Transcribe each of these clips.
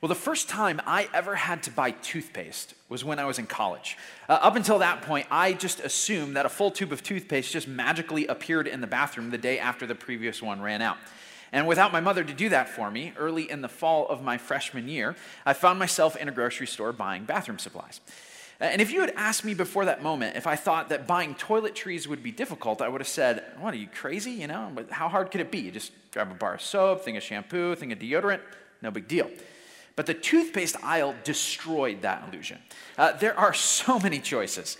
Well, the first time I ever had to buy toothpaste was when I was in college. Uh, up until that point, I just assumed that a full tube of toothpaste just magically appeared in the bathroom the day after the previous one ran out. And without my mother to do that for me, early in the fall of my freshman year, I found myself in a grocery store buying bathroom supplies. Uh, and if you had asked me before that moment if I thought that buying toiletries would be difficult, I would have said, What, are you crazy? You know, how hard could it be? You just grab a bar of soap, thing of shampoo, thing of deodorant, no big deal. But the toothpaste aisle destroyed that illusion. Uh, there are so many choices.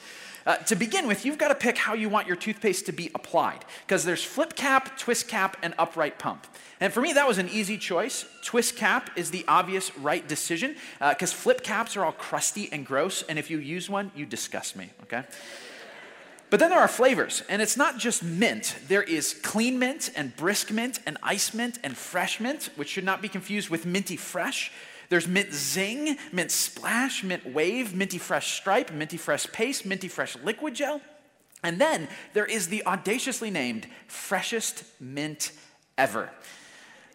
Uh, to begin with, you've got to pick how you want your toothpaste to be applied, because there's flip cap, twist cap, and upright pump. And for me, that was an easy choice. Twist cap is the obvious right decision, because uh, flip caps are all crusty and gross, and if you use one, you disgust me, okay? But then there are flavors, and it's not just mint. There is clean mint and brisk mint and ice mint and fresh mint, which should not be confused with minty fresh. There's Mint Zing, Mint Splash, Mint Wave, Minty Fresh Stripe, Minty Fresh Paste, Minty Fresh Liquid Gel. And then there is the audaciously named Freshest Mint Ever.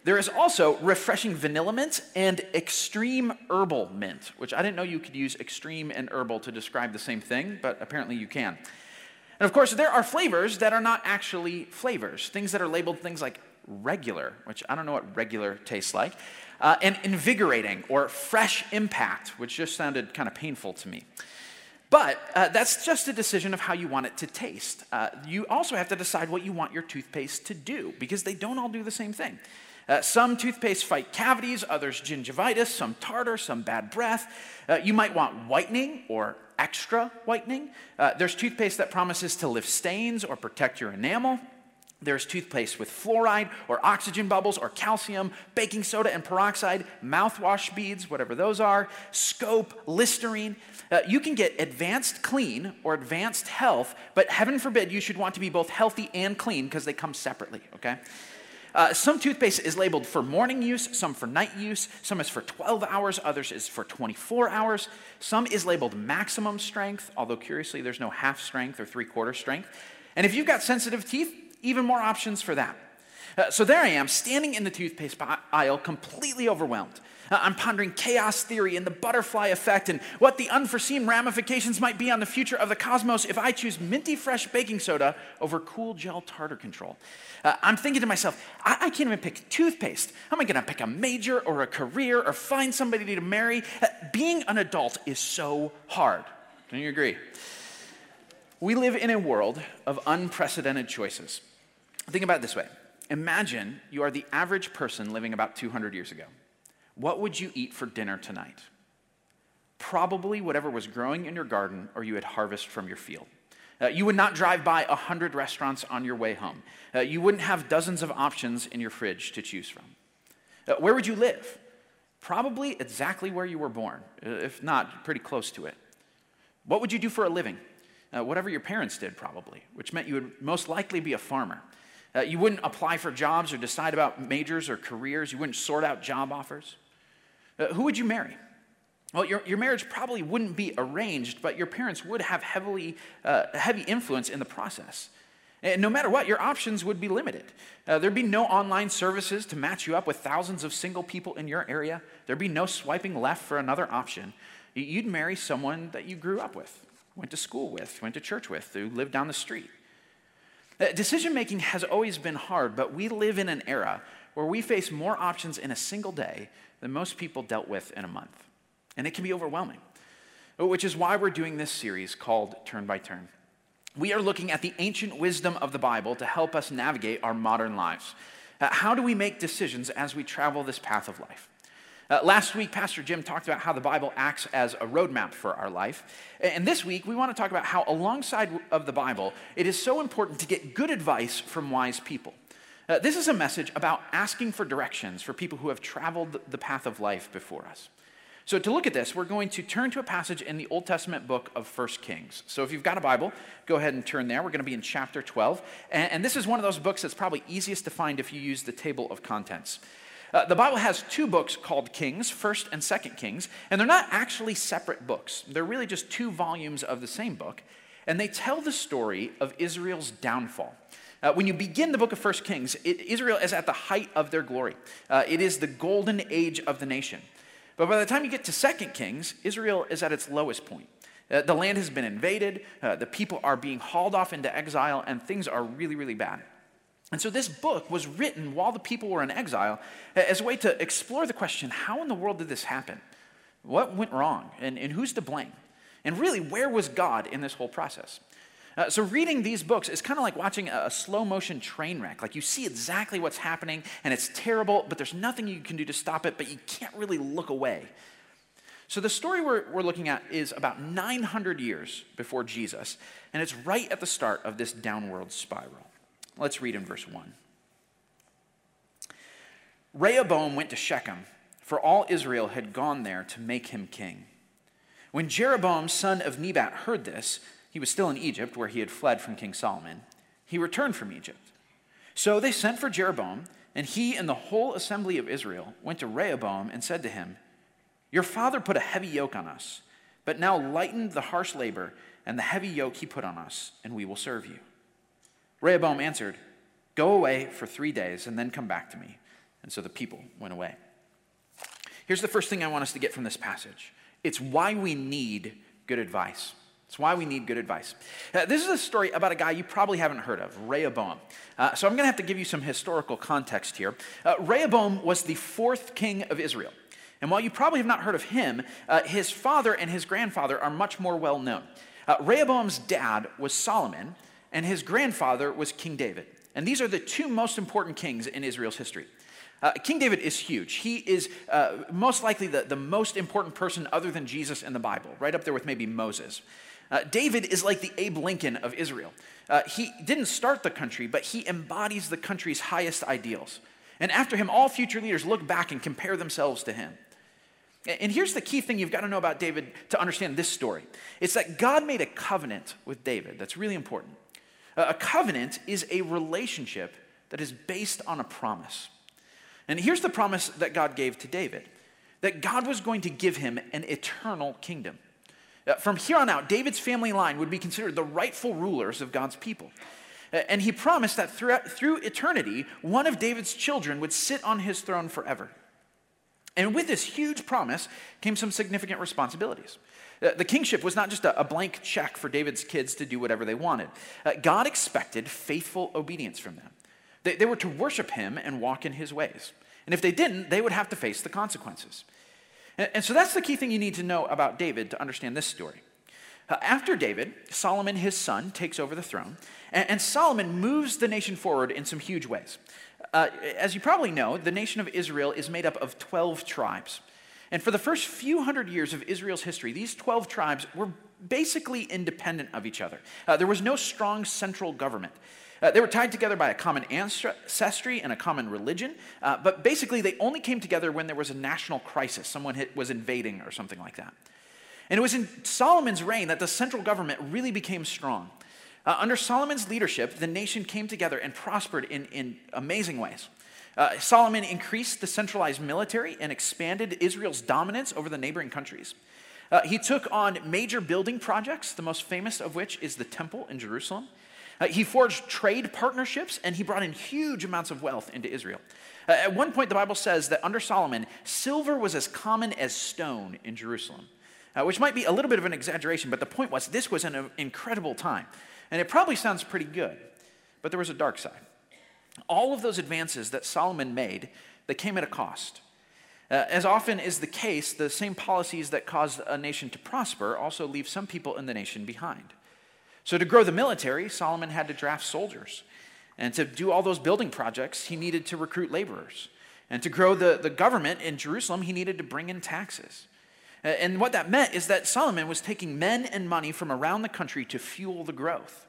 There is also refreshing vanilla mint and extreme herbal mint, which I didn't know you could use extreme and herbal to describe the same thing, but apparently you can. And of course, there are flavors that are not actually flavors, things that are labeled things like regular, which I don't know what regular tastes like uh, and invigorating or fresh impact, which just sounded kind of painful to me. But uh, that's just a decision of how you want it to taste. Uh, you also have to decide what you want your toothpaste to do because they don't all do the same thing. Uh, some toothpaste fight cavities, others gingivitis, some tartar, some bad breath. Uh, you might want whitening or extra whitening. Uh, there's toothpaste that promises to lift stains or protect your enamel. There's toothpaste with fluoride or oxygen bubbles or calcium, baking soda and peroxide, mouthwash beads, whatever those are, scope, Listerine. Uh, you can get advanced clean or advanced health, but heaven forbid you should want to be both healthy and clean because they come separately, okay? Uh, some toothpaste is labeled for morning use, some for night use, some is for 12 hours, others is for 24 hours. Some is labeled maximum strength, although curiously there's no half strength or three quarter strength. And if you've got sensitive teeth, even more options for that. Uh, so there I am, standing in the toothpaste aisle, completely overwhelmed. Uh, I'm pondering chaos theory and the butterfly effect and what the unforeseen ramifications might be on the future of the cosmos if I choose minty fresh baking soda over cool gel tartar control. Uh, I'm thinking to myself, I-, I, can't even pick toothpaste. How am I going to pick a major or a career or find somebody to marry? Uh, being an adult is so hard. Don't you agree? We live in a world of unprecedented choices. Think about it this way Imagine you are the average person living about 200 years ago. What would you eat for dinner tonight? Probably whatever was growing in your garden or you had harvested from your field. Uh, you would not drive by 100 restaurants on your way home. Uh, you wouldn't have dozens of options in your fridge to choose from. Uh, where would you live? Probably exactly where you were born, uh, if not pretty close to it. What would you do for a living? Uh, whatever your parents did, probably, which meant you would most likely be a farmer. Uh, you wouldn't apply for jobs or decide about majors or careers. You wouldn't sort out job offers. Uh, who would you marry? Well, your, your marriage probably wouldn't be arranged, but your parents would have heavily, uh, heavy influence in the process. And no matter what, your options would be limited. Uh, there'd be no online services to match you up with thousands of single people in your area. There'd be no swiping left for another option. You'd marry someone that you grew up with, went to school with, went to church with, who lived down the street. Uh, decision making has always been hard, but we live in an era where we face more options in a single day than most people dealt with in a month. And it can be overwhelming, which is why we're doing this series called Turn by Turn. We are looking at the ancient wisdom of the Bible to help us navigate our modern lives. Uh, how do we make decisions as we travel this path of life? Uh, last week, Pastor Jim talked about how the Bible acts as a roadmap for our life. And this week, we want to talk about how, alongside of the Bible, it is so important to get good advice from wise people. Uh, this is a message about asking for directions for people who have traveled the path of life before us. So, to look at this, we're going to turn to a passage in the Old Testament book of 1 Kings. So, if you've got a Bible, go ahead and turn there. We're going to be in chapter 12. And, and this is one of those books that's probably easiest to find if you use the table of contents. Uh, the Bible has two books called Kings, 1st and 2nd Kings, and they're not actually separate books. They're really just two volumes of the same book, and they tell the story of Israel's downfall. Uh, when you begin the book of 1 Kings, it, Israel is at the height of their glory. Uh, it is the golden age of the nation. But by the time you get to Second Kings, Israel is at its lowest point. Uh, the land has been invaded, uh, the people are being hauled off into exile, and things are really, really bad. And so this book was written while the people were in exile as a way to explore the question how in the world did this happen? What went wrong? And, and who's to blame? And really, where was God in this whole process? Uh, so, reading these books is kind of like watching a, a, slow motion train wreck. Like, you see exactly what's happening, and it's terrible, but there's nothing you can do to stop it, but you can't really look away. So, the story we're, we're looking at is about 900 years before Jesus, and it's right at the start of this downward spiral. Let's read in verse 1. Rehoboam went to Shechem, for all Israel had gone there to make him king. When Jeroboam, son of Nebat, heard this, he was still in Egypt, where he had fled from King Solomon. He returned from Egypt. So they sent for Jeroboam, and he and the whole assembly of Israel went to Rehoboam and said to him, Your father put a heavy yoke on us, but now lighten the harsh labor and the heavy yoke he put on us, and we will serve you. Rehoboam answered, Go away for three days and then come back to me. And so the people went away. Here's the first thing I want us to get from this passage it's why we need good advice. It's why we need good advice. Uh, this is a story about a guy you probably haven't heard of, Rehoboam. Uh, so I'm going to have to give you some historical context here. Uh, Rehoboam was the fourth king of Israel. And while you probably have not heard of him, uh, his father and his grandfather are much more well known. Uh, Rehoboam's dad was Solomon, and his grandfather was King David. And these are the two most important kings in Israel's history. Uh, King David is huge. He is uh, most likely the, the most important person other than Jesus in the Bible, right up there with maybe Moses. Uh, David is like the Abe Lincoln of Israel. Uh, he didn't start the country, but he embodies the country's highest ideals. And after him, all future leaders look back and compare themselves to him. And here's the key thing you've got to know about David to understand this story it's that God made a covenant with David. That's really important. A covenant is a relationship that is based on a promise. And here's the promise that God gave to David that God was going to give him an eternal kingdom. Uh, from here on out, David's family line would be considered the rightful rulers of God's people. Uh, and he promised that through eternity, one of David's children would sit on his throne forever. And with this huge promise came some significant responsibilities. Uh, the kingship was not just a, blank check for David's kids to do whatever they wanted. God expected faithful obedience from them. They, were to worship him and walk in his ways. And if they didn't, they would have to face the consequences. And, so that's the key thing you need to know about David to understand this story. Uh, after David, Solomon, his son, takes over the throne, and, and Solomon moves the nation forward in some huge ways. Uh, as you probably know, the nation of Israel is made up of 12 tribes. And for the first few hundred years of Israel's history, these 12 tribes were basically independent of each other. Uh, there was no strong central government. Uh, they were tied together by a common ancestry and a common religion, uh, but basically they only came together when there was a national crisis, someone hit, was invading or something like that. And it was in Solomon's reign that the central government really became strong. Uh, under Solomon's leadership, the nation came together and prospered in, in amazing ways. Uh, Solomon increased the centralized military and expanded Israel's dominance over the neighboring countries. Uh, he took on major building projects, the most famous of which is the temple in Jerusalem. Uh, he forged trade partnerships and he brought in huge amounts of wealth into Israel. Uh, at one point, the Bible says that under Solomon, silver was as common as stone in Jerusalem, uh, which might be a little bit of an exaggeration, but the point was this was an incredible time. And it probably sounds pretty good, but there was a dark side. All of those advances that Solomon made, they came at a cost. Uh, as often is the case, the same policies that caused a nation to prosper also leave some people in the nation behind. So, to grow the military, Solomon had to draft soldiers. And to do all those building projects, he needed to recruit laborers. And to grow the, the government in Jerusalem, he needed to bring in taxes. And what that meant is that Solomon was taking men and money from around the country to fuel the growth.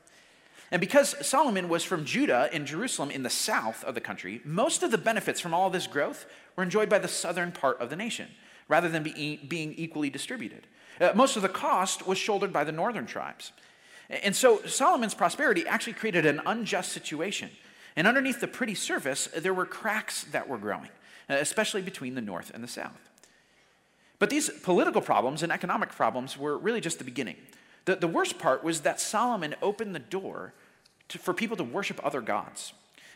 And because Solomon was from Judah in Jerusalem in the south of the country, most of the benefits from all this growth were enjoyed by the southern part of the nation, rather than be, being equally distributed. Uh, most of the cost was shouldered by the northern tribes. And so Solomon's prosperity actually created an unjust situation. And underneath the pretty surface, there were cracks that were growing, uh, especially between the north and the south. But these political problems and economic problems were really just the beginning. The, the worst part was that Solomon opened the door to, for people to worship other gods.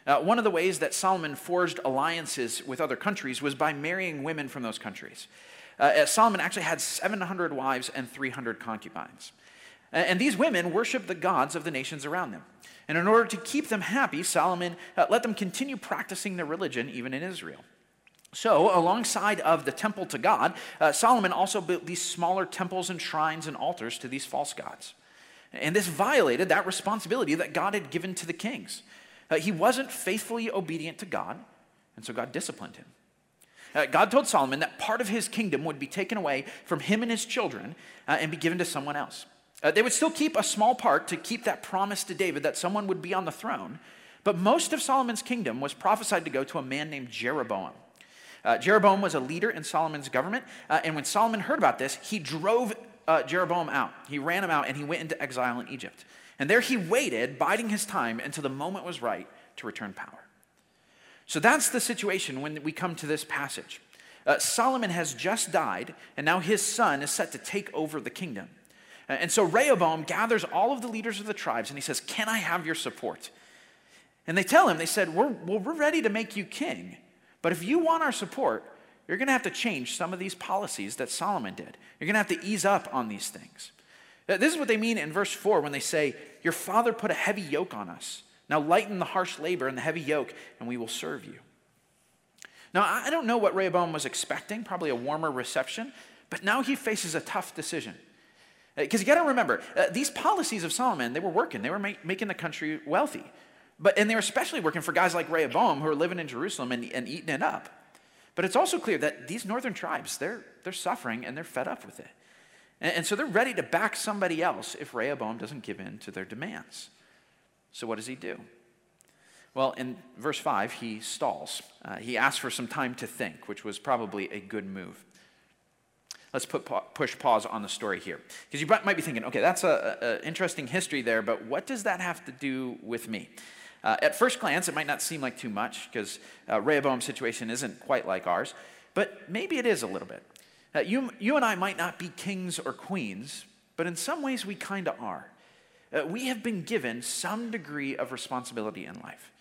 Uh, one of the ways that Solomon forged alliances with other countries was by marrying women from those countries. Uh, Solomon actually had 700 wives and 300 concubines. And these women worshiped the gods of the nations around them. And in order to keep them happy, Solomon uh, let them continue practicing their religion even in Israel. So, alongside of the temple to God, uh, Solomon also built these smaller temples and shrines and altars to these false gods. And this violated that responsibility that God had given to the kings. Uh, he wasn't faithfully obedient to God, and so God disciplined him. Uh, God told Solomon that part of his kingdom would be taken away from him and his children uh, and be given to someone else. Uh, they would still keep a small part to keep that promise to David that someone would be on the throne, but most of Solomon's kingdom was prophesied to go to a man named Jeroboam. Uh, Jeroboam was a leader in Solomon's government, uh, and when Solomon heard about this, he drove uh, Jeroboam out. He ran him out, and he went into exile in Egypt. And there he waited, biding his time until the moment was right to return power. So that's the situation when we come to this passage. Uh, Solomon has just died, and now his son is set to take over the kingdom. Uh, and so Rehoboam gathers all of the leaders of the tribes and he says, Can I have your support? And they tell him, They said, We're, well, we're ready to make you king. But if you want our support, you're going to have to change some of these policies that Solomon did. You're going to have to ease up on these things. This is what they mean in verse 4 when they say, Your father put a heavy yoke on us. Now lighten the harsh labor and the heavy yoke, and we will serve you. Now, I don't know what Rehoboam was expecting, probably a warmer reception, but now he faces a tough decision. Because uh, you got to remember, uh, these policies of Solomon, they were working, they were make, making the country wealthy. But, and they were especially working for guys like Rehoboam who are living in Jerusalem and, and eating it up. But it's also clear that these northern tribes, they're, they're suffering and they're fed up with it. And, and so they're ready to back somebody else if Rehoboam doesn't give in to their demands. So what does he do? Well, in verse 5, he stalls. Uh, he asks for some time to think, which was probably a good move. Let's put, push pause on the story here. Because you might be thinking, okay, that's an interesting history there, but what does that have to do with me? Uh, at first glance, it might not seem like too much because uh, Rehoboam's situation isn't quite like ours, but maybe it is a little bit. Uh, you, you and I might not be kings or queens, but in some ways we kind of are. Uh, we have been given some degree of responsibility in life.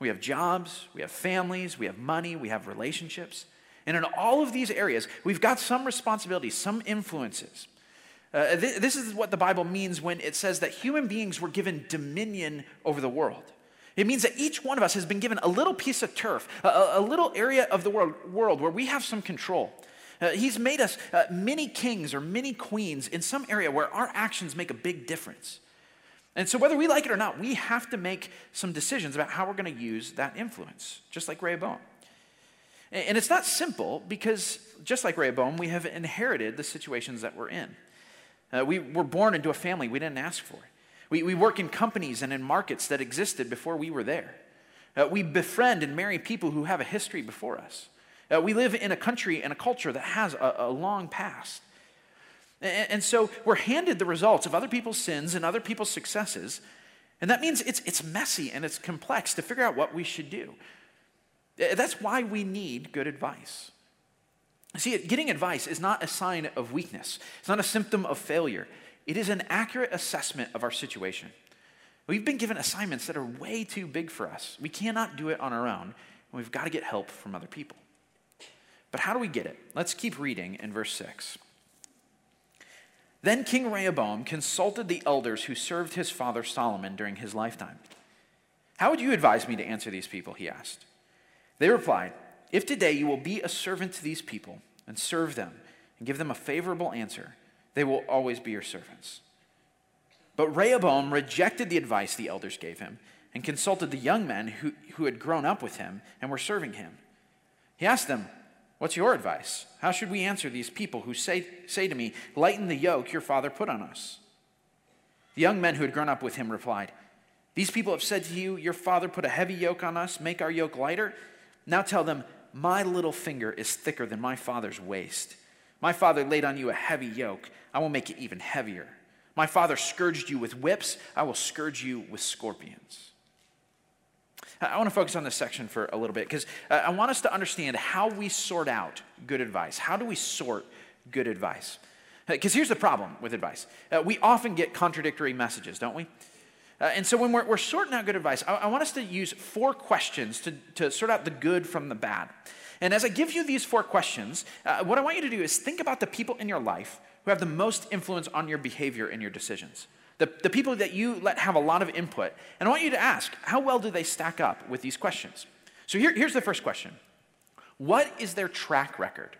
We have jobs, we have families, we have money, we have relationships. And in all of these areas, we've got some responsibilities, some influences. Uh, th- this is what the Bible means when it says that human beings were given dominion over the world. It means that each one of us has been given a little piece of turf, a, a little area of the world, world, where we have some control. Uh, he's made us uh, many kings or many queens in some area where our actions make a big difference. And so, whether we like it or not, we have to make some decisions about how we're going to use that influence, just like Rehoboam. And it's not simple because, just like Rehoboam, we have inherited the situations that we're in. Uh, we were born into a family we didn't ask for. We, we work in companies and in markets that existed before we were there. Uh, we befriend and marry people who have a history before us. Uh, we live in a country and a culture that has a, a long past. And, and, so we're handed the results of other people's sins and other people's successes. And that means it's, it's messy and it's complex to figure out what we should do. Uh, that's why we need good advice. See, getting advice is not a sign of weakness, it's not a symptom of failure. It is an accurate assessment of our situation. We've been given assignments that are way too big for us. We cannot do it on our own, and we've got to get help from other people. But how do we get it? Let's keep reading in verse 6. Then King Rehoboam consulted the elders who served his father Solomon during his lifetime. How would you advise me to answer these people? He asked. They replied, If today you will be a servant to these people and serve them and give them a favorable answer, they will always be your servants. But Rehoboam rejected the advice the elders gave him and consulted the young men who, who had grown up with him and were serving him. He asked them, What's your advice? How should we answer these people who say, say to me, Lighten the yoke your father put on us? The young men who had grown up with him replied, These people have said to you, Your father put a heavy yoke on us, make our yoke lighter. Now tell them, My little finger is thicker than my father's waist. My father laid on you a heavy yoke. I will make it even heavier. My father scourged you with whips. I will scourge you with scorpions. I want to focus on this section for a little bit because I want us to understand how we sort out good advice. How do we sort good advice? Because uh, here's the problem with advice uh, we often get contradictory messages, don't we? Uh, and so when we're, we're, sorting out good advice, I, I, want us to use four questions to, to sort out the good from the bad. And as I give you these four questions, uh, what I want you to do is think about the people in your life who have the most influence on your behavior and your decisions. The, the people that you let have a lot of input. And I want you to ask, how well do they stack up with these questions? So here, here's the first question What is their track record?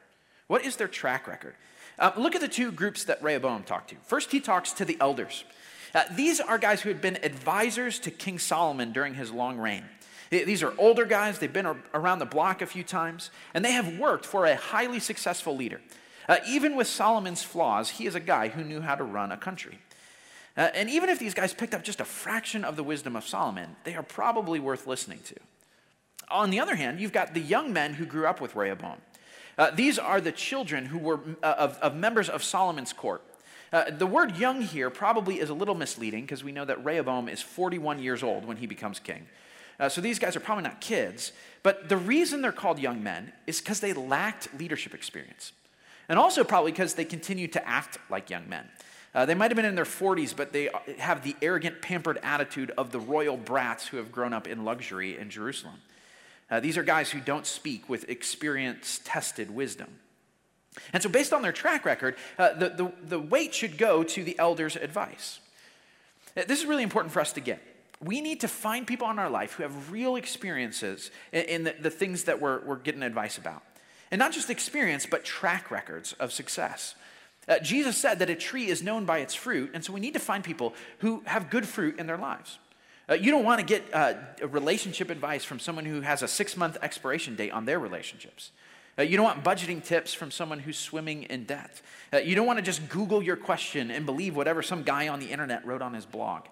What is their track record? Uh, look at the two groups that Rehoboam talked to. First, he talks to the elders. Uh, these are guys who had been advisors to King Solomon during his long reign. These are older guys, they've been around the block a few times, and they have worked for a highly successful leader. Uh, even with Solomon's flaws, he is a guy who knew how to run a country. Uh, and even if these guys picked up just a fraction of the wisdom of Solomon, they are probably worth listening to. On the other hand, you've got the young men who grew up with Rehoboam. Uh, these are the children who were uh, of, of, members of Solomon's court. Uh, the word young here probably is a little misleading because we know that Rehoboam is 41 years old when he becomes king. Uh, so these guys are probably not kids, but the reason they're called young men is because they lacked leadership experience. And also probably because they continued to act like young men. Uh, they might have been in their 40s, but they have the arrogant, pampered attitude of the royal brats who have grown up in luxury in Jerusalem. Uh, these are guys who don't speak with experience tested wisdom. And so, based on their track record, uh, the, the, the weight should go to the elders' advice. Uh, this is really important for us to get. We need to find people in our life who have real experiences in, the, the things that we're, we're getting advice about. And not just experience, but track records of success. Uh, Jesus said that a tree is known by its fruit, and so we need to find people who have good fruit in their lives. Uh, you don't want to get uh, relationship advice from someone who has a six month expiration date on their relationships. Uh, you don't want budgeting tips from someone who's swimming in debt. Uh, you don't want to just Google your question and believe whatever some guy on the internet wrote on his blog.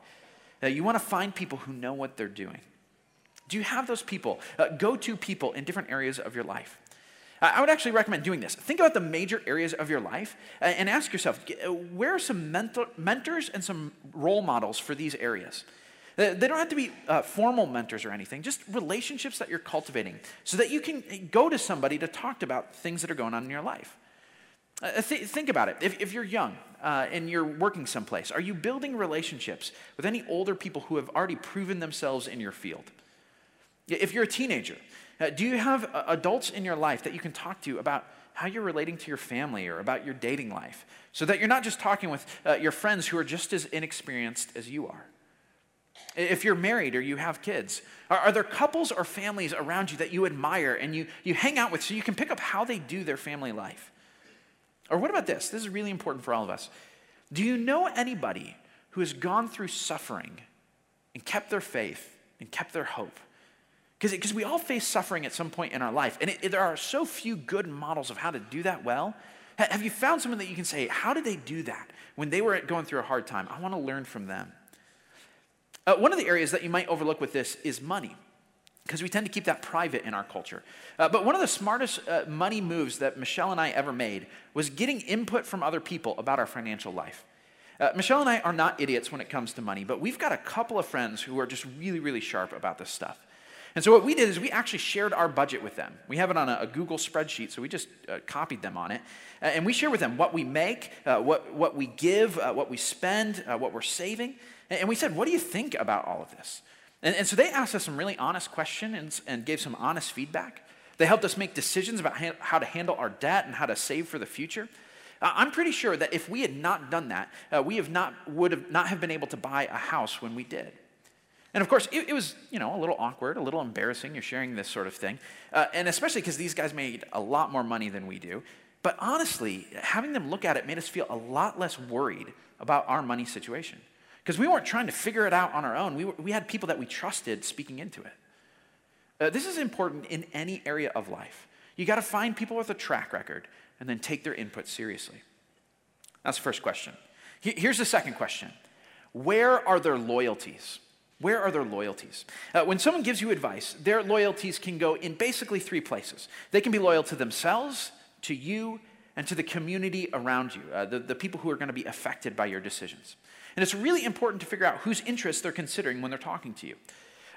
Uh, you want to find people who know what they're doing. Do you have those people? Uh, go to people in different areas of your life. I would actually recommend doing this. Think about the major areas of your life and ask yourself where are some mentor, mentors and some role models for these areas? They don't have to be uh, formal mentors or anything, just relationships that you're cultivating so that you can go to somebody to talk about things that are going on in your life. Uh, th- think about it. If, if you're young uh, and you're working someplace, are you building relationships with any older people who have already proven themselves in your field? If you're a teenager, uh, do you have uh, adults in your life that you can talk to about how you're relating to your family or about your dating life so that you're not just talking with uh, your friends who are just as inexperienced as you are? If you're married or you have kids, are, are, there couples or families around you that you admire and you, you hang out with so you can pick up how they do their family life? Or what about this? This is really important for all of us. Do you know anybody who has gone through suffering and kept their faith and kept their hope? Because we all face suffering at some point in our life, and it, it, there are so few good models of how to do that well. Have you found someone that you can say, How did they do that when they were going through a hard time? I want to learn from them. Uh, one of the areas that you might overlook with this is money, because we tend to keep that private in our culture. Uh, but one of the smartest uh, money moves that Michelle and I ever made was getting input from other people about our financial life. Uh, Michelle and I are not idiots when it comes to money, but we've got a couple of friends who are just really, really sharp about this stuff. And so what we did is we actually shared our budget with them. We have it on a, a Google spreadsheet, so we just uh, copied them on it. Uh, and we share with them what we make, uh, what, what we give, uh, what we spend, uh, what we're saving. And we said, What do you think about all of this? And, and so they asked us some really honest questions and, and, gave some honest feedback. They helped us make decisions about ha- how to handle our debt and how to save for the future. Uh, I'm pretty sure that if we had not done that, uh, we have not, would have not have been able to buy a house when we did. And of course, it, it, was, you know, a little awkward, a little embarrassing. You're sharing this sort of thing. Uh, and especially because these guys made a lot more money than we do. But honestly, having them look at it made us feel a lot less worried about our money situation. Because we weren't trying to figure it out on our own. We, were, we had people that we trusted speaking into it. Uh, this is important in any area of life. You got to find people with a track record and then take their input seriously. That's the first question. Here's the second question Where are their loyalties? Where are their loyalties? Uh, when someone gives you advice, their loyalties can go in basically three places. They can be loyal to themselves, to you, and to the community around you, uh, the, the people who are going to be affected by your decisions. And it's really important to figure out whose interests they're considering when they're talking to you.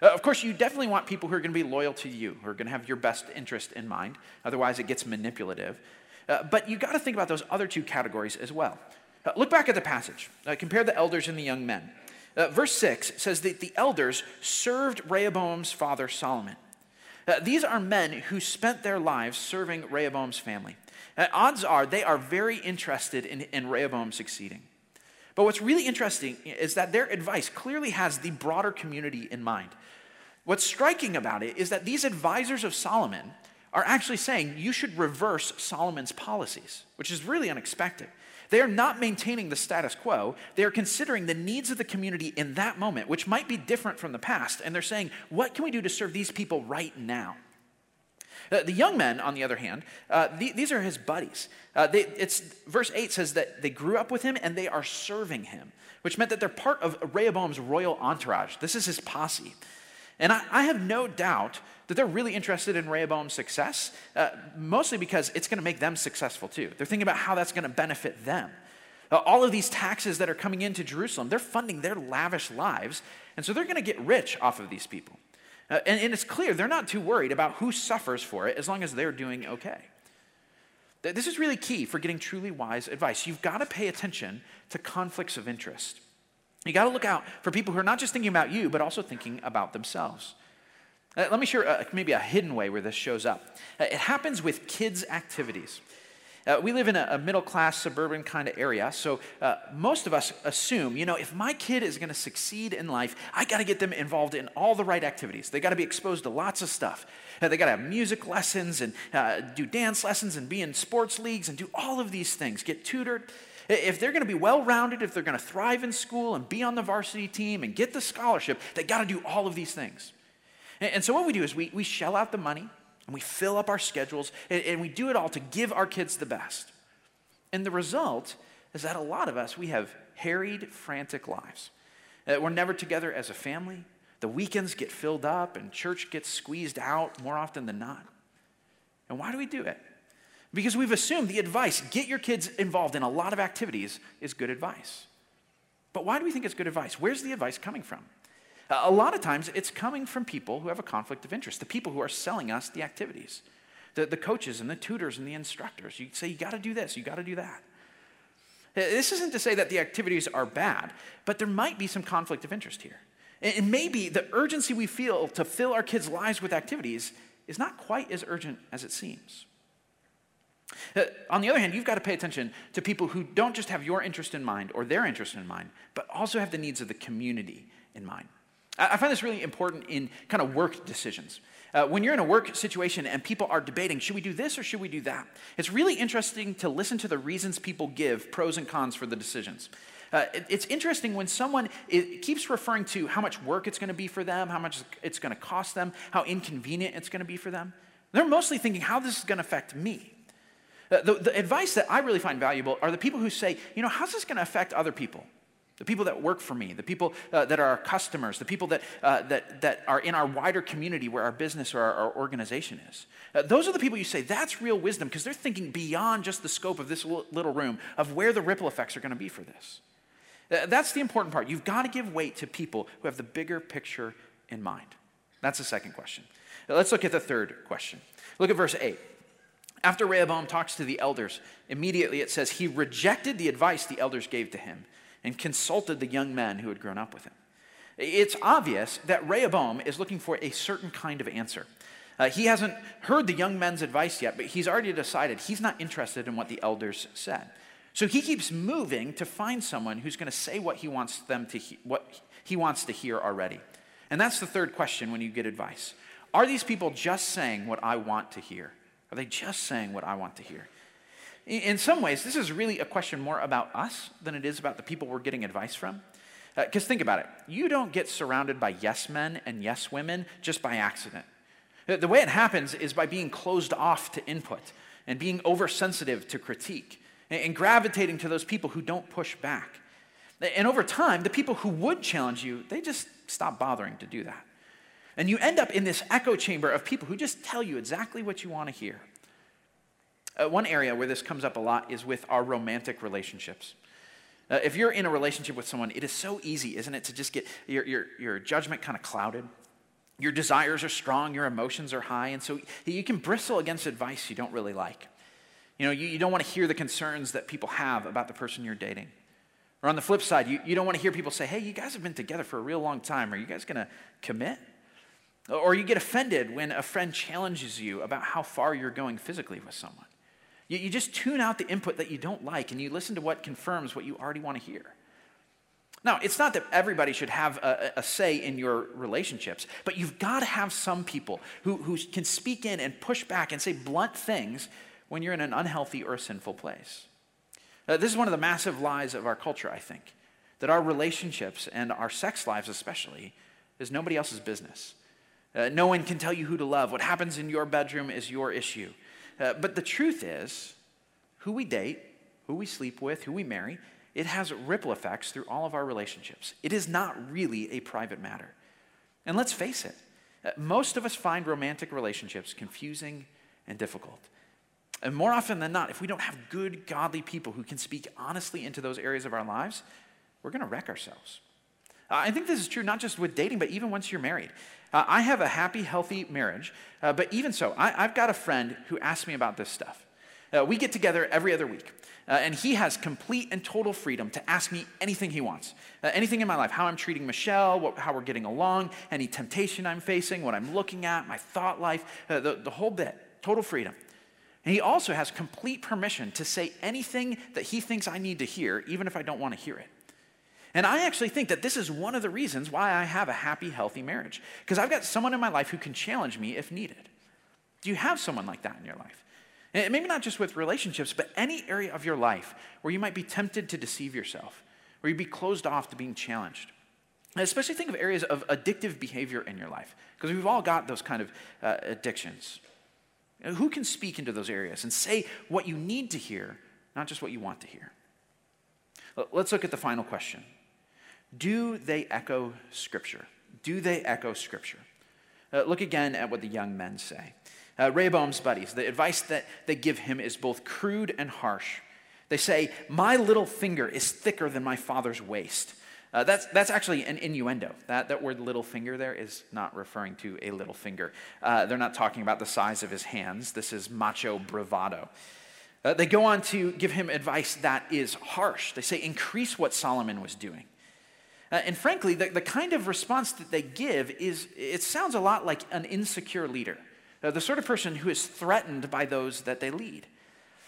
Uh, of course, you definitely want people who are going to be loyal to you, who are going to have your best interest in mind. Otherwise, it gets manipulative. Uh, but you got to think about those other two categories as well. Uh, look back at the passage. Uh, compare the elders and the young men. Uh, verse 6 says that the elders served Rehoboam's father Solomon. Uh, these are men who spent their lives serving Rehoboam's family. Odds are they are very interested in, in Rehoboam succeeding. But what's really interesting is that their advice clearly has the broader community in mind. What's striking about it is that these advisors of Solomon are actually saying you should reverse Solomon's policies, which is really unexpected. They are not maintaining the status quo. They are considering the needs of the community in that moment, which might be different from the past. And they're saying, what can we do to serve these people right now? Uh, the young men, on the other hand, uh, the, these are his buddies. Uh, they, it's, verse 8 says that they grew up with him and they are serving him, which meant that they're part of Rehoboam's royal entourage. This is his posse. And I, I have no doubt that they're really interested in Rehoboam's success, uh, mostly because it's going to make them successful too. They're thinking about how that's going to benefit them. Uh, all of these taxes that are coming into Jerusalem, they're funding their lavish lives, and so they're going to get rich off of these people. Uh, and, and it's clear they're not too worried about who suffers for it as long as they're doing okay. This is really key for getting truly wise advice. You've got to pay attention to conflicts of interest. You got to look out for people who are not just thinking about you, but also thinking about themselves. Uh, let me share uh, maybe a hidden way where this shows up. Uh, it happens with kids' activities. Uh, we live in a, a middle class suburban kind of area, so uh, most of us assume, you know, if my kid is going to succeed in life, I got to get them involved in all the right activities. They got to be exposed to lots of stuff. Uh, they got to have music lessons and do dance lessons and be in sports leagues and do all of these things, get tutored. If they're going to be well rounded, if they're going to thrive in school and be on the varsity team and get the scholarship, they got to do all of these things. And, so what we do is we, we shell out the money and we fill up our schedules and, and we do it all to give our kids the best. And the result is that a lot of us, we have harried, frantic lives. Uh, we're never together as a family. The weekends get filled up and church gets squeezed out more often than not. And why do we do it? Because we've assumed the advice, get your kids involved in a lot of activities, is good advice. But why do we think it's good advice? Where's the advice coming from? A lot of times it's coming from people who have a conflict of interest, the people who are selling us the activities, the, the coaches and the tutors and the instructors. You say, you got to do this, you got to do that. This isn't to say that the activities are bad, but there might be some conflict of interest here. And maybe the urgency we feel to fill our kids' lives with activities is not quite as urgent as it seems. Uh, on the other hand, you've got to pay attention to people who don't just have your interest in mind or their interest in mind, but also have the needs of the community in mind. I find this really important in kind of work decisions. Uh, when you're in a work situation and people are debating, should we do this or should we do that? It's really interesting to listen to the reasons people give, pros and cons for the decisions. Uh, it, it's interesting when someone keeps referring to how much work it's going to be for them, how much it's going to cost them, how inconvenient it's going to be for them. They're mostly thinking how this is going to affect me. Uh, the, the advice that I really find valuable are the people who say, you know, how's this going to affect other people? The people that work for me, the people uh, that are our customers, the people that, uh, that, that are in our wider community where our business or our, our organization is. Uh, those are the people you say, that's real wisdom because they're thinking beyond just the scope of this little room of where the ripple effects are going to be for this. Uh, that's the important part. You've got to give weight to people who have the bigger picture in mind. That's the second question. Let's look at the third question. Look at verse 8. After Rehoboam talks to the elders, immediately it says he rejected the advice the elders gave to him and consulted the young men who had grown up with him. It's obvious that Rehoboam is looking for a certain kind of answer. Uh, he hasn't heard the young men's advice yet, but he's already decided he's not interested in what the elders said. So he keeps moving to find someone who's going to say what he wants them to he- what he wants to hear already. And that's the third question when you get advice. Are these people just saying what I want to hear? Are they just saying what I want to hear? In some ways, this is really a question more about us than it is about the people we're getting advice from. Because uh, think about it you don't get surrounded by yes men and yes women just by accident. The way it happens is by being closed off to input and being oversensitive to critique and gravitating to those people who don't push back. And over time, the people who would challenge you, they just stop bothering to do that. And you end up in this echo chamber of people who just tell you exactly what you want to hear. Uh, one area where this comes up a lot is with our romantic relationships. Uh, if you're in a relationship with someone, it is so easy, isn't it, to just get your, your, your judgment kind of clouded. Your desires are strong, your emotions are high, and so you can bristle against advice you don't really like. You know, you, you don't want to hear the concerns that people have about the person you're dating. Or on the flip side, you, you don't want to hear people say, hey, you guys have been together for a real long time. Are you guys going to commit? Or you get offended when a friend challenges you about how far you're going physically with someone. You, you just tune out the input that you don't like and you listen to what confirms what you already want to hear. Now, it's not that everybody should have a, a, say in your relationships, but you've got to have some people who, who can speak in and push back and say blunt things when you're in an unhealthy or sinful place. Uh, this is one of the massive lies of our culture, I think, that our relationships and our sex lives, especially, is nobody else's business. Uh, no one can tell you who to love. What happens in your bedroom is your issue. Uh, but the truth is, who we date, who we sleep with, who we marry, it has ripple effects through all of our relationships. It is not really a private matter. And let's face it, uh, most of us find romantic relationships confusing and difficult. And more often than not, if we don't have good, godly people who can speak honestly into those areas of our lives, we're going to wreck ourselves. Uh, I think this is true not just with dating, but even once you're married. Uh, I have a happy, healthy marriage, uh, but even so, I, have got a friend who asks me about this stuff. Uh, we get together every other week. Uh, and he has complete and total freedom to ask me anything he wants. Uh, anything in my life, how I'm treating Michelle, what, how we're getting along, any temptation I'm facing, what I'm looking at, my thought life, the, the whole bit. Total freedom. And he also has complete permission to say anything that he thinks I need to hear, even if I don't want to hear it. And I actually think that this is one of the reasons why I have a happy, healthy marriage. Because I've got someone in my life who can challenge me if needed. Do you have someone like that in your life? And maybe not just with relationships, but any area of your life where you might be tempted to deceive yourself, where you'd be closed off to being challenged. And especially think of areas of addictive behavior in your life, because we've all got those kind of uh, addictions. Who can speak into those areas and say what you need to hear, not just what you want to hear? Let's look at the final question Do they echo Scripture? Do they echo Scripture? Uh, look again at what the young men say. Uh, Rehoboam's buddies, the advice that they give him is both crude and harsh. They say, My little finger is thicker than my father's waist. Uh, that's, that's actually an innuendo. That, that word little finger there is not referring to a little finger. Uh, they're not talking about the size of his hands. This is macho bravado. Uh, they go on to give him advice that is harsh. They say, increase what Solomon was doing. Uh, and frankly, the, the kind of response that they give is, it sounds a lot like an insecure leader. Uh, the sort of person who is threatened by those that they lead.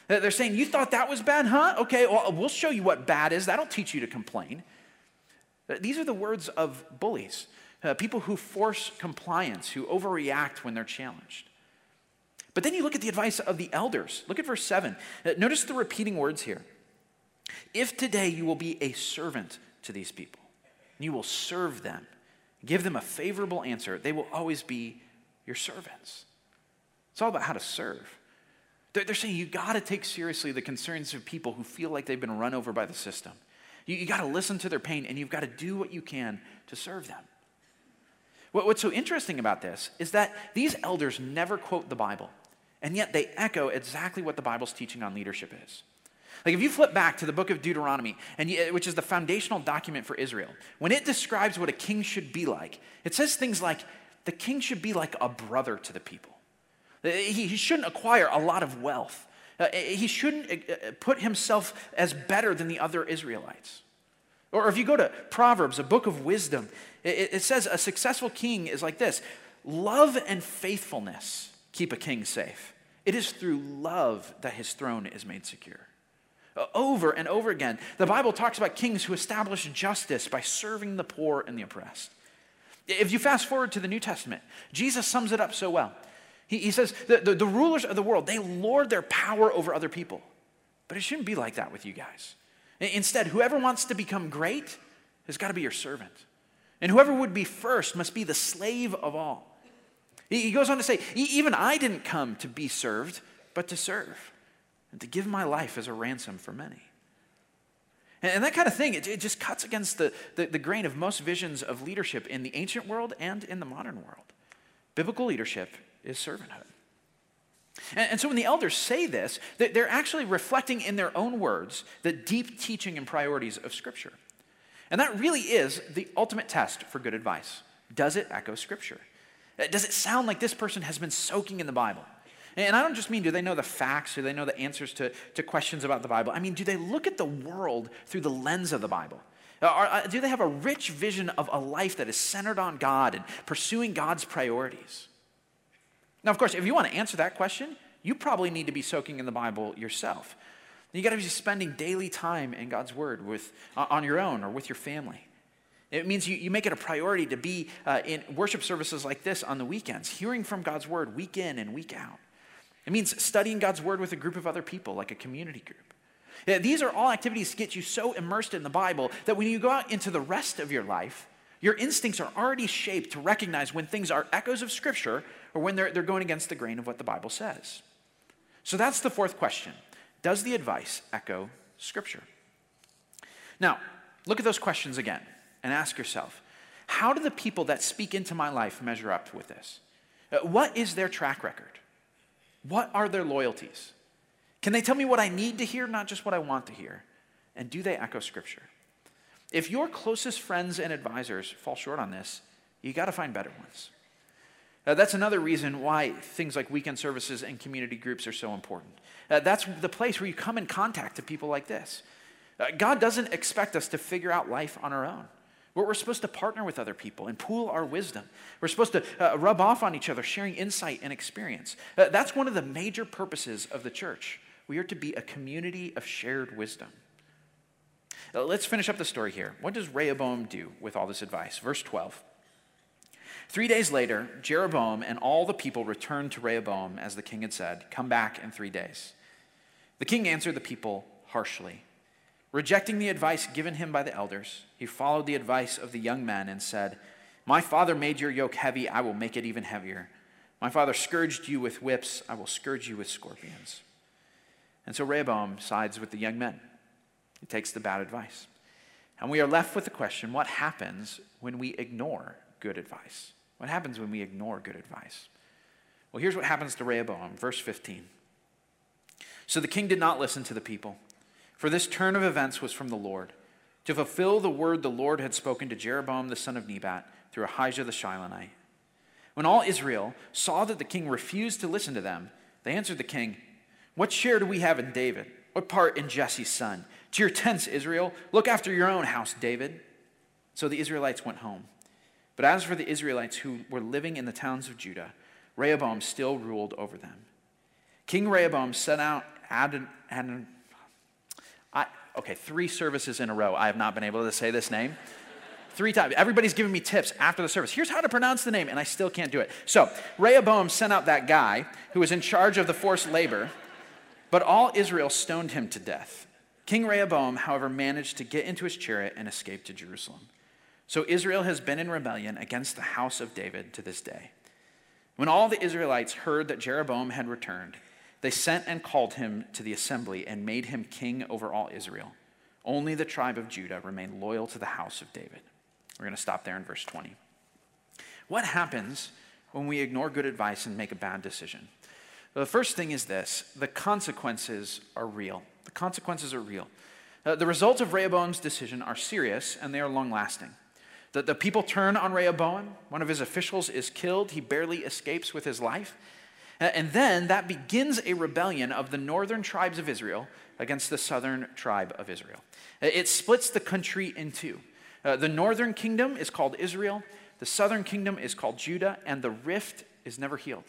Uh, they're saying, You thought that was bad, huh? Okay, well, we'll show you what bad is. That'll teach you to complain. Uh, these are the words of bullies, uh, people who force compliance, who overreact when they're challenged. But then you look at the advice of the elders. Look at verse 7. Uh, notice the repeating words here. If today you will be a servant to these people, and you will serve them, give them a favorable answer, they will always be your servants. It's all about how to serve. They're, saying you got to take seriously the concerns of people who feel like they've been run over by the system. You, you got to listen to their pain and you've got to do what you can to serve them. What, what's so interesting about this is that these elders never quote the Bible, and yet they echo exactly what the Bible's teaching on leadership is. Like if you flip back to the book of Deuteronomy, and you, which is the foundational document for Israel, when it describes what a king should be like, it says things like the king should be like a brother to the people. He, he shouldn't acquire a lot of wealth. Uh, he shouldn't uh, uh, put himself as better than the other Israelites. Or if you go to Proverbs, a book of wisdom, it, it says a successful king is like this love and faithfulness keep a king safe. It is through love that his throne is made secure. Over and over again, the Bible talks about kings who establish justice by serving the poor and the oppressed. If you fast forward to the New Testament, Jesus sums it up so well. He, he says the, the, the rulers of the world, they lord their power over other people. But it shouldn't be like that with you guys. Instead, whoever wants to become great has got to be your servant. And whoever would be first must be the slave of all. He goes on to say, Even I didn't come to be served, but to serve, and to give my life as a ransom for many. And that kind of thing, it, just cuts against the, the, the grain of most visions of leadership in the ancient world and in the modern world. Biblical leadership is servanthood. And, and so when the elders say this, they're actually reflecting in their own words the deep teaching and priorities of Scripture. And that really is the ultimate test for good advice. Does it echo Scripture? Uh, does it sound like this person has been soaking in the Bible? And I don't just mean do they know the facts, do they know the answers to, to questions about the Bible? I mean, do they look at the world through the lens of the Bible? Are, uh, do they have a rich vision of a life that is centered on God and pursuing God's priorities? Now, of course, if you want to answer that question, you probably need to be soaking in the Bible yourself. You got to be spending daily time in God's Word with, uh, on your own or with your family. It means you, you make it a priority to be uh, in worship services like this on the weekends, hearing from God's Word week in and week out. It means studying God's Word with a group of other people, like a community group. These are all activities to get you so immersed in the Bible that when you go out into the rest of your life, your instincts are already shaped to recognize when things are echoes of Scripture or when they're, they're going against the grain of what the Bible says. So that's the fourth question Does the advice echo Scripture? Now, look at those questions again and ask yourself how do the people that speak into my life measure up with this? Uh, what is their track record? What are their loyalties? Can they tell me what I need to hear, not just what I want to hear? And do they echo Scripture? If your closest friends and advisors fall short on this, you got to find better ones. Uh, that's another reason why things like weekend services and community groups are so important. Uh, that's the place where you come in contact to people like this. Uh, God doesn't expect us to figure out life on our own. We're, supposed to partner with other people and pool our wisdom. We're supposed to uh, rub off on each other, sharing insight and experience. Uh, that's one of the major purposes of the church. We are to be a community of shared wisdom. Uh, let's finish up the story here. What does Rehoboam do with all this advice? Verse 12. Three days later, Jeroboam and all the people returned to Rehoboam as the king had said, Come back in three days. The king answered the people harshly. Rejecting the advice given him by the elders, he followed the advice of the young men and said, My father made your yoke heavy, I will make it even heavier. My father scourged you with whips, I will scourge you with scorpions. And so Rehoboam sides with the young men. He takes the bad advice. And we are left with the question what happens when we ignore good advice? What happens when we ignore good advice? Well, here's what happens to Rehoboam, verse 15. So the king did not listen to the people, for this turn of events was from the Lord, to fulfill the word the Lord had spoken to Jeroboam the son of Nebat through Ahijah the Shilonite. When all Israel saw that the king refused to listen to them, they answered the king, What share do we have in David? What part in Jesse's son? To your tents, Israel. Look after your own house, David. So the Israelites went home. But as for the Israelites who were living in the towns of Judah, Rehoboam still ruled over them. King Rehoboam sent out Adon, Adon I, okay, three services in a row. I have not been able to say this name. Three times. Everybody's giving me tips after the service. Here's how to pronounce the name, and I still can't do it. So, Rehoboam sent out that guy who was in charge of the forced labor, but all Israel stoned him to death. King Rehoboam, however, managed to get into his chariot and escape to Jerusalem. So Israel has been in rebellion against the house of David to this day. When all the Israelites heard that Jeroboam had returned, they sent and called him to the assembly and made him king over all Israel. Only the tribe of Judah remained loyal to the house of David. We're going to stop there in verse 20. What happens when we ignore good advice and make a bad decision? Well, the first thing is this the consequences are real. The consequences are real. Uh, the results of Rehoboam's decision are serious and they are long lasting. The, the people turn on Rehoboam. One of his officials is killed. He barely escapes with his life. And then that begins a rebellion of the northern tribes of Israel against the southern tribe of Israel. It splits the country in two. Uh, the northern kingdom is called Israel, the southern kingdom is called Judah, and the rift is never healed.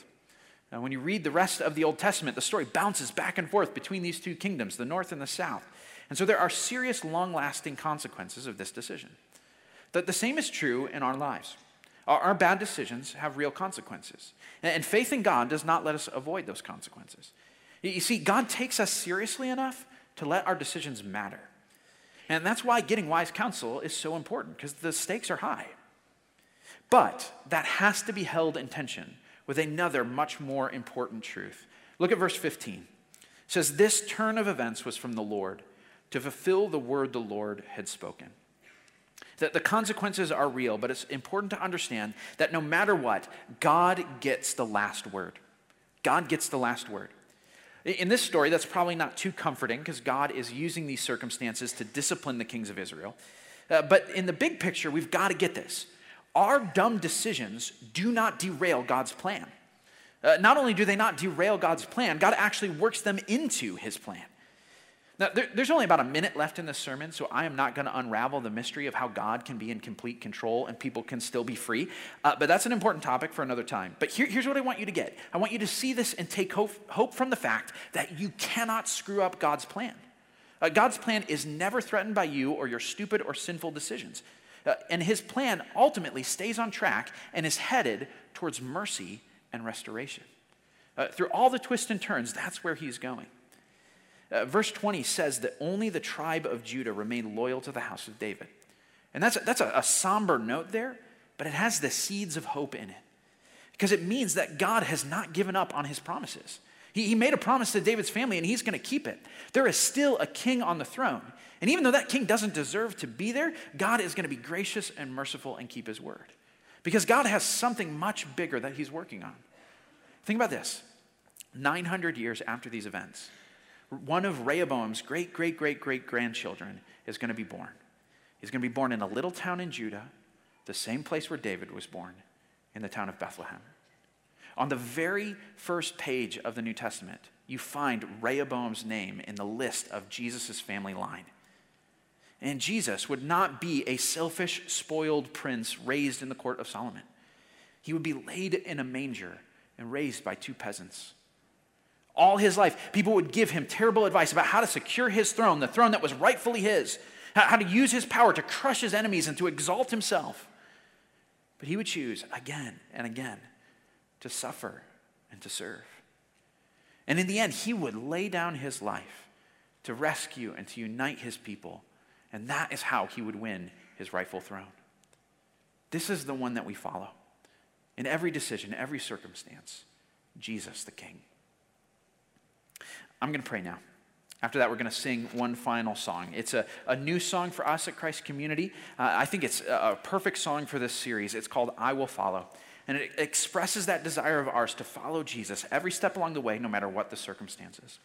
Now, when you read the rest of the Old Testament, the story bounces back and forth between these two kingdoms, the north and the south. And so there are serious, long lasting consequences of this decision. That the same is true in our lives. Our, bad decisions have real consequences. And faith in God does not let us avoid those consequences. You see, God takes us seriously enough to let our decisions matter. And that's why getting wise counsel is so important, because the stakes are high. But that has to be held in tension with another much more important truth. Look at verse 15. It says, This turn of events was from the Lord to fulfill the word the Lord had spoken. That the consequences are real, but it's important to understand that no matter what, God gets the last word. God gets the last word. In this story, that's probably not too comforting because God is using these circumstances to discipline the kings of Israel. Uh, but in the big picture, we've got to get this. Our dumb decisions do not derail God's plan. Uh, not only do they not derail God's plan, God actually works them into his plan. Now, there, there's only about a minute left in this sermon, so I am not going to unravel the mystery of how God can be in complete control and people can still be free. Uh, but that's an important topic for another time. But here, here's what I want you to get I want you to see this and take hope, hope from the fact that you cannot screw up God's plan. Uh, God's plan is never threatened by you or your stupid or sinful decisions. Uh, and his plan ultimately stays on track and is headed towards mercy and restoration. Uh, through all the twists and turns, that's where he's going. Uh, verse 20 says that only the tribe of Judah remained loyal to the house of David. And that's a, that's a, a somber note there, but it has the seeds of hope in it. Because it means that God has not given up on his promises. He, he made a promise to David's family and he's going to keep it. There is still a king on the throne. And even though that king doesn't deserve to be there, God is going to be gracious and merciful and keep his word. Because God has something much bigger that he's working on. Think about this 900 years after these events, one of Rehoboam's great, great, great, great grandchildren is going to be born. He's going to be born in a little town in Judah, the same place where David was born, in the town of Bethlehem. On the very first page of the New Testament, you find Rehoboam's name in the list of Jesus' family line. And Jesus would not be a selfish, spoiled prince raised in the court of Solomon. He would be laid in a manger and raised by two peasants all his life, people would give him terrible advice about how to secure his throne, the throne that was rightfully his, how to use his power to crush his enemies and to exalt himself. But he would choose again and again to suffer and to serve. And in the end, he would lay down his life to rescue and to unite his people. And that is how he would win his rightful throne. This is the one that we follow in every decision, every circumstance Jesus the King. I'm going to pray now. After that, we're going to sing one final song. It's a, a new song for us at Christ Community. Uh, I think it's a, a perfect song for this series. It's called I Will Follow. And it expresses that desire of ours to follow Jesus every step along the way, no matter what the circumstances.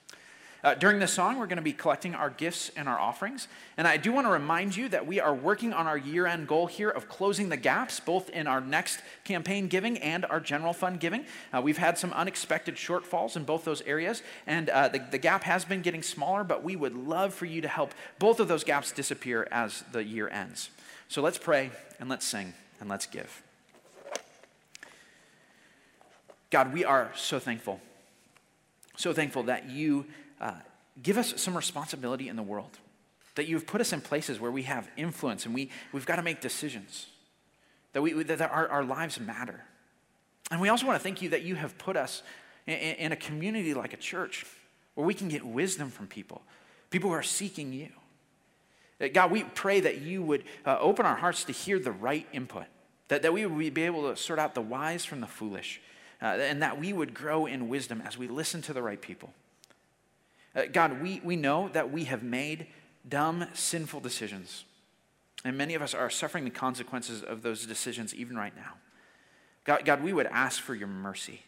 Uh, during this song, we're going to be collecting our gifts and our offerings. And I do want to remind you that we are working on our year end goal here of closing the gaps, both in our next campaign giving and our general fund giving. Uh, we've had some unexpected shortfalls in both those areas, and uh, the, the gap has been getting smaller, but we would love for you to help both of those gaps disappear as the year ends. So let's pray and let's sing and let's give. God, we are so thankful. So thankful that you uh, give us some responsibility in the world. That you've put us in places where we have influence and we, we've got to make decisions. That, we, that our, our lives matter. And we also want to thank you that you have put us in, in a community like a church where we can get wisdom from people, people who are seeking you. God, we pray that you would uh, open our hearts to hear the right input, that, that we would be able to sort out the wise from the foolish, uh, and that we would grow in wisdom as we listen to the right people. Uh, God, we, we know that we have made dumb, sinful decisions. And many of us are suffering the consequences of those decisions even right now. God, God we would ask for your mercy,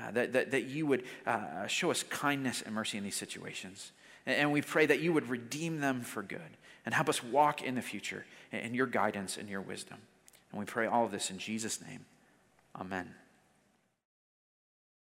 uh, that, that, that you would uh, show us kindness and mercy in these situations. And, and we pray that you would redeem them for good and help us walk in the future in your guidance and your wisdom. And we pray all of this in Jesus' name. Amen.